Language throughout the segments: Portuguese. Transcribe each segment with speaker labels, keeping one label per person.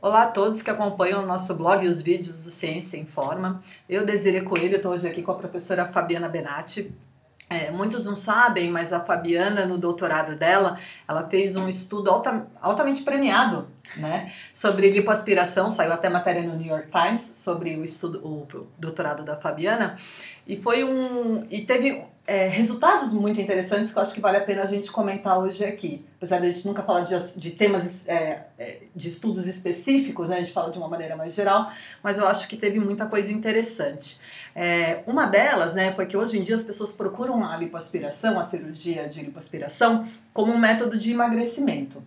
Speaker 1: Olá a todos que acompanham o nosso blog e os vídeos do Ciência em Forma. Eu, Desiree Coelho, estou hoje aqui com a professora Fabiana Benatti. É, muitos não sabem, mas a Fabiana, no doutorado dela, ela fez um estudo alta, altamente premiado né, sobre lipoaspiração, saiu até matéria no New York Times sobre o estudo, o doutorado da Fabiana, e foi um. e teve é, resultados muito interessantes que eu acho que vale a pena a gente comentar hoje aqui. Apesar de a gente nunca falar de, de temas, é, é, de estudos específicos, né? a gente fala de uma maneira mais geral, mas eu acho que teve muita coisa interessante. É, uma delas né, foi que hoje em dia as pessoas procuram a lipoaspiração, a cirurgia de lipoaspiração, como um método de emagrecimento.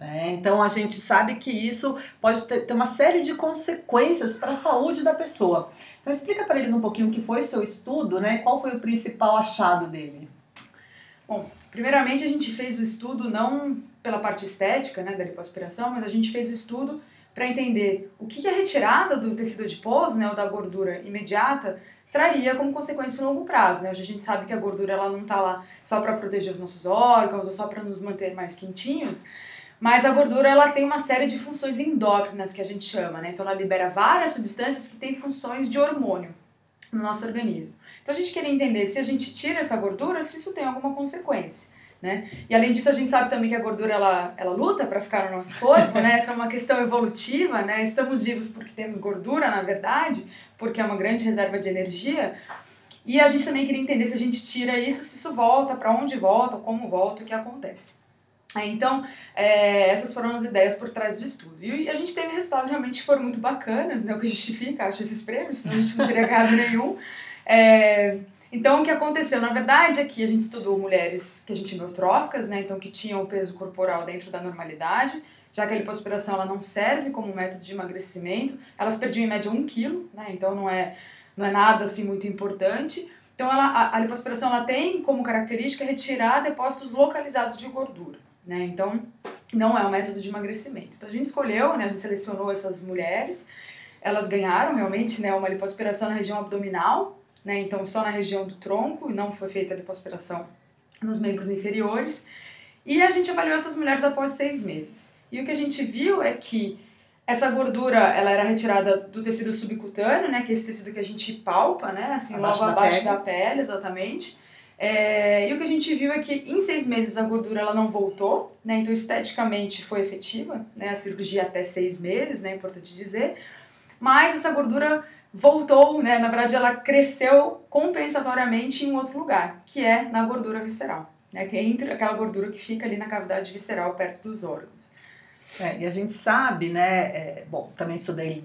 Speaker 1: É, então a gente sabe que isso pode ter, ter uma série de consequências para a saúde da pessoa. Então explica para eles um pouquinho o que foi seu estudo, né? Qual foi o principal achado dele?
Speaker 2: Bom, primeiramente a gente fez o estudo não pela parte estética, né, da lipoaspiração, mas a gente fez o estudo para entender o que a retirada do tecido adiposo, né, ou da gordura imediata, traria como consequência no longo prazo. Né? Hoje a gente sabe que a gordura ela não está lá só para proteger os nossos órgãos ou só para nos manter mais quentinhos, mas a gordura ela tem uma série de funções endócrinas que a gente chama, né? Então ela libera várias substâncias que têm funções de hormônio no nosso organismo. Então a gente quer entender se a gente tira essa gordura, se isso tem alguma consequência. Né? E além disso, a gente sabe também que a gordura ela, ela luta para ficar no nosso corpo, né? Essa é uma questão evolutiva, né? Estamos vivos porque temos gordura, na verdade, porque é uma grande reserva de energia. E a gente também queria entender se a gente tira isso, se isso volta, para onde volta, como volta, o que acontece. É, então, é, essas foram as ideias por trás do estudo. E a gente teve resultados realmente que foram muito bacanas, né, o que justifica, acho, esses prêmios, senão a gente não teria ganhado nenhum. É, então, o que aconteceu? Na verdade, aqui a gente estudou mulheres que a gente neutróficas, né, então que tinham o peso corporal dentro da normalidade, já que a lipoaspiração ela não serve como método de emagrecimento, elas perdiam em média um quilo, né, então não é, não é nada assim muito importante. Então, ela, a, a lipoaspiração ela tem como característica retirar depósitos localizados de gordura. Né? Então, não é um método de emagrecimento. Então, a gente escolheu, né, a gente selecionou essas mulheres, elas ganharam realmente né, uma lipoaspiração na região abdominal, né, então só na região do tronco, e não foi feita a lipoaspiração nos membros inferiores. E a gente avaliou essas mulheres após seis meses. E o que a gente viu é que essa gordura ela era retirada do tecido subcutâneo, né, que é esse tecido que a gente palpa, né, assim, abaixo logo abaixo da pele, da pele exatamente é, e o que a gente viu é que em seis meses a gordura ela não voltou, né? Então esteticamente foi efetiva, né? A cirurgia até seis meses, né? É importante dizer. Mas essa gordura voltou, né? Na verdade ela cresceu compensatoriamente em um outro lugar, que é na gordura visceral, né? Que é entre aquela gordura que fica ali na cavidade visceral perto dos órgãos.
Speaker 1: É, e a gente sabe, né? É, bom, também estudei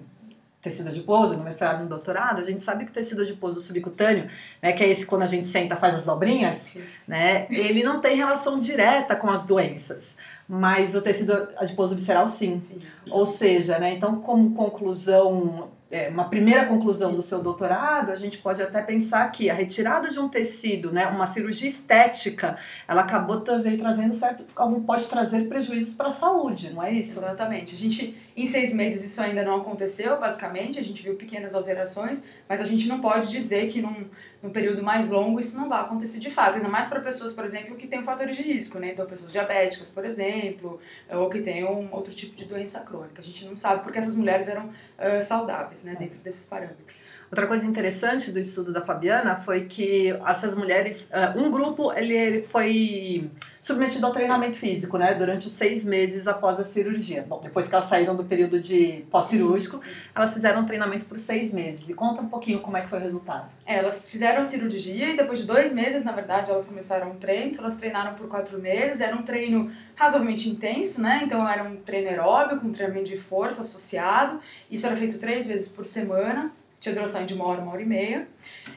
Speaker 1: tecido adiposo, no mestrado e no doutorado, a gente sabe que o tecido adiposo subcutâneo, né, que é esse quando a gente senta faz as dobrinhas, né, ele não tem relação direta com as doenças, mas o tecido adiposo visceral sim. sim. Ou seja, né, então como conclusão é, uma primeira conclusão do seu doutorado, a gente pode até pensar que a retirada de um tecido, né, uma cirurgia estética, ela acabou trazer, trazendo certo, algum pode trazer prejuízos para a saúde, não é isso?
Speaker 2: Exatamente. A gente, em seis meses, isso ainda não aconteceu, basicamente, a gente viu pequenas alterações, mas a gente não pode dizer que num, num período mais longo isso não vai acontecer de fato, ainda mais para pessoas, por exemplo, que têm fatores de risco, né? Então, pessoas diabéticas, por exemplo, ou que têm um outro tipo de doença crônica. A gente não sabe porque essas mulheres eram uh, saudáveis, né, dentro desses parâmetros.
Speaker 1: Outra coisa interessante do estudo da Fabiana foi que essas mulheres, uh, um grupo ele, foi submetido ao treinamento físico, né, durante seis meses após a cirurgia. Bom, depois que elas saíram do período de pós-cirúrgico, elas fizeram um treinamento por seis meses. E conta um pouquinho como é que foi o resultado.
Speaker 2: É, elas fizeram a cirurgia e depois de dois meses, na verdade, elas começaram um treino. Então elas treinaram por quatro meses. Era um treino razoavelmente intenso, né? Então era um treino aeróbico, um treinamento de força associado. Isso era feito três vezes por semana tinha duração de uma hora, uma hora e meia.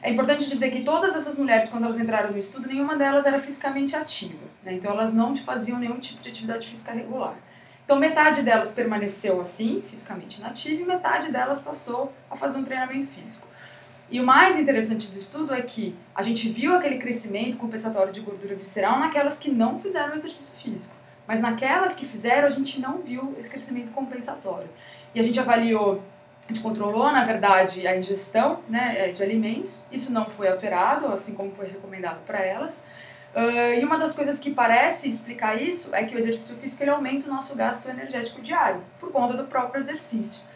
Speaker 2: É importante dizer que todas essas mulheres, quando elas entraram no estudo, nenhuma delas era fisicamente ativa. Né? Então, elas não faziam nenhum tipo de atividade física regular. Então, metade delas permaneceu assim, fisicamente inativa, e metade delas passou a fazer um treinamento físico. E o mais interessante do estudo é que a gente viu aquele crescimento compensatório de gordura visceral naquelas que não fizeram exercício físico. Mas naquelas que fizeram, a gente não viu esse crescimento compensatório. E a gente avaliou a gente controlou, na verdade, a ingestão né, é, de alimentos. Isso não foi alterado, assim como foi recomendado para elas. Uh, e uma das coisas que parece explicar isso é que o exercício físico ele aumenta o nosso gasto energético diário, por conta do próprio exercício.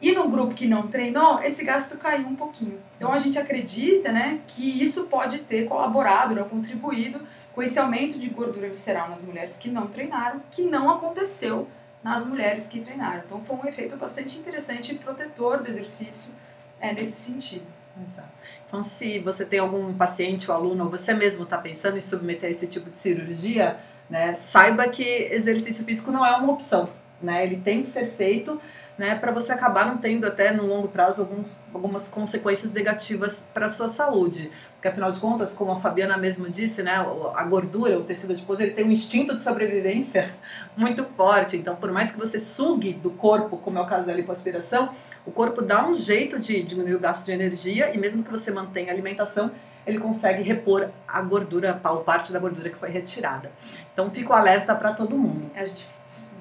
Speaker 2: E no grupo que não treinou, esse gasto caiu um pouquinho. Então a gente acredita né, que isso pode ter colaborado, né, contribuído com esse aumento de gordura visceral nas mulheres que não treinaram, que não aconteceu nas mulheres que treinaram. Então foi um efeito bastante interessante e protetor do exercício é, nesse sentido.
Speaker 1: Exato. Então, se você tem algum paciente ou aluno, ou você mesmo está pensando em submeter a esse tipo de cirurgia, né, saiba que exercício físico não é uma opção. Né? Ele tem que ser feito né, para você acabar não tendo até no longo prazo alguns, algumas consequências negativas para a sua saúde. Porque afinal de contas, como a Fabiana mesmo disse, né, a gordura, o tecido adiposo, ele tem um instinto de sobrevivência muito forte. Então, por mais que você sugue do corpo, como é o caso da lipoaspiração, o corpo dá um jeito de diminuir o gasto de energia e mesmo que você mantenha a alimentação, ele consegue repor a gordura, ou parte da gordura que foi retirada. Então, fico alerta para todo mundo.
Speaker 2: A gente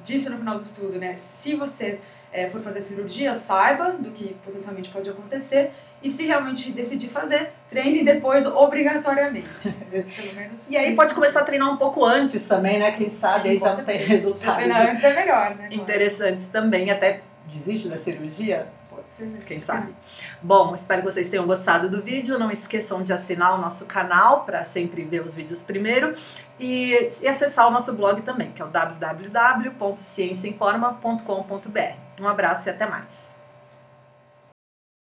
Speaker 2: disse no final do estudo, né? Se você é, for fazer cirurgia, saiba do que potencialmente pode acontecer e se realmente decidir fazer, treine depois obrigatoriamente.
Speaker 1: Pelo menos. E aí isso. pode começar a treinar um pouco antes também, né? Quem sabe Sim, aí já tem resultados.
Speaker 2: Treinar antes é melhor, né?
Speaker 1: Interessantes também, até desiste da cirurgia. Ser, quem sabe. Bom, espero que vocês tenham gostado do vídeo. Não esqueçam de assinar o nosso canal para sempre ver os vídeos primeiro e, e acessar o nosso blog também, que é o www.cienciainforma.com.br. Um abraço e até mais.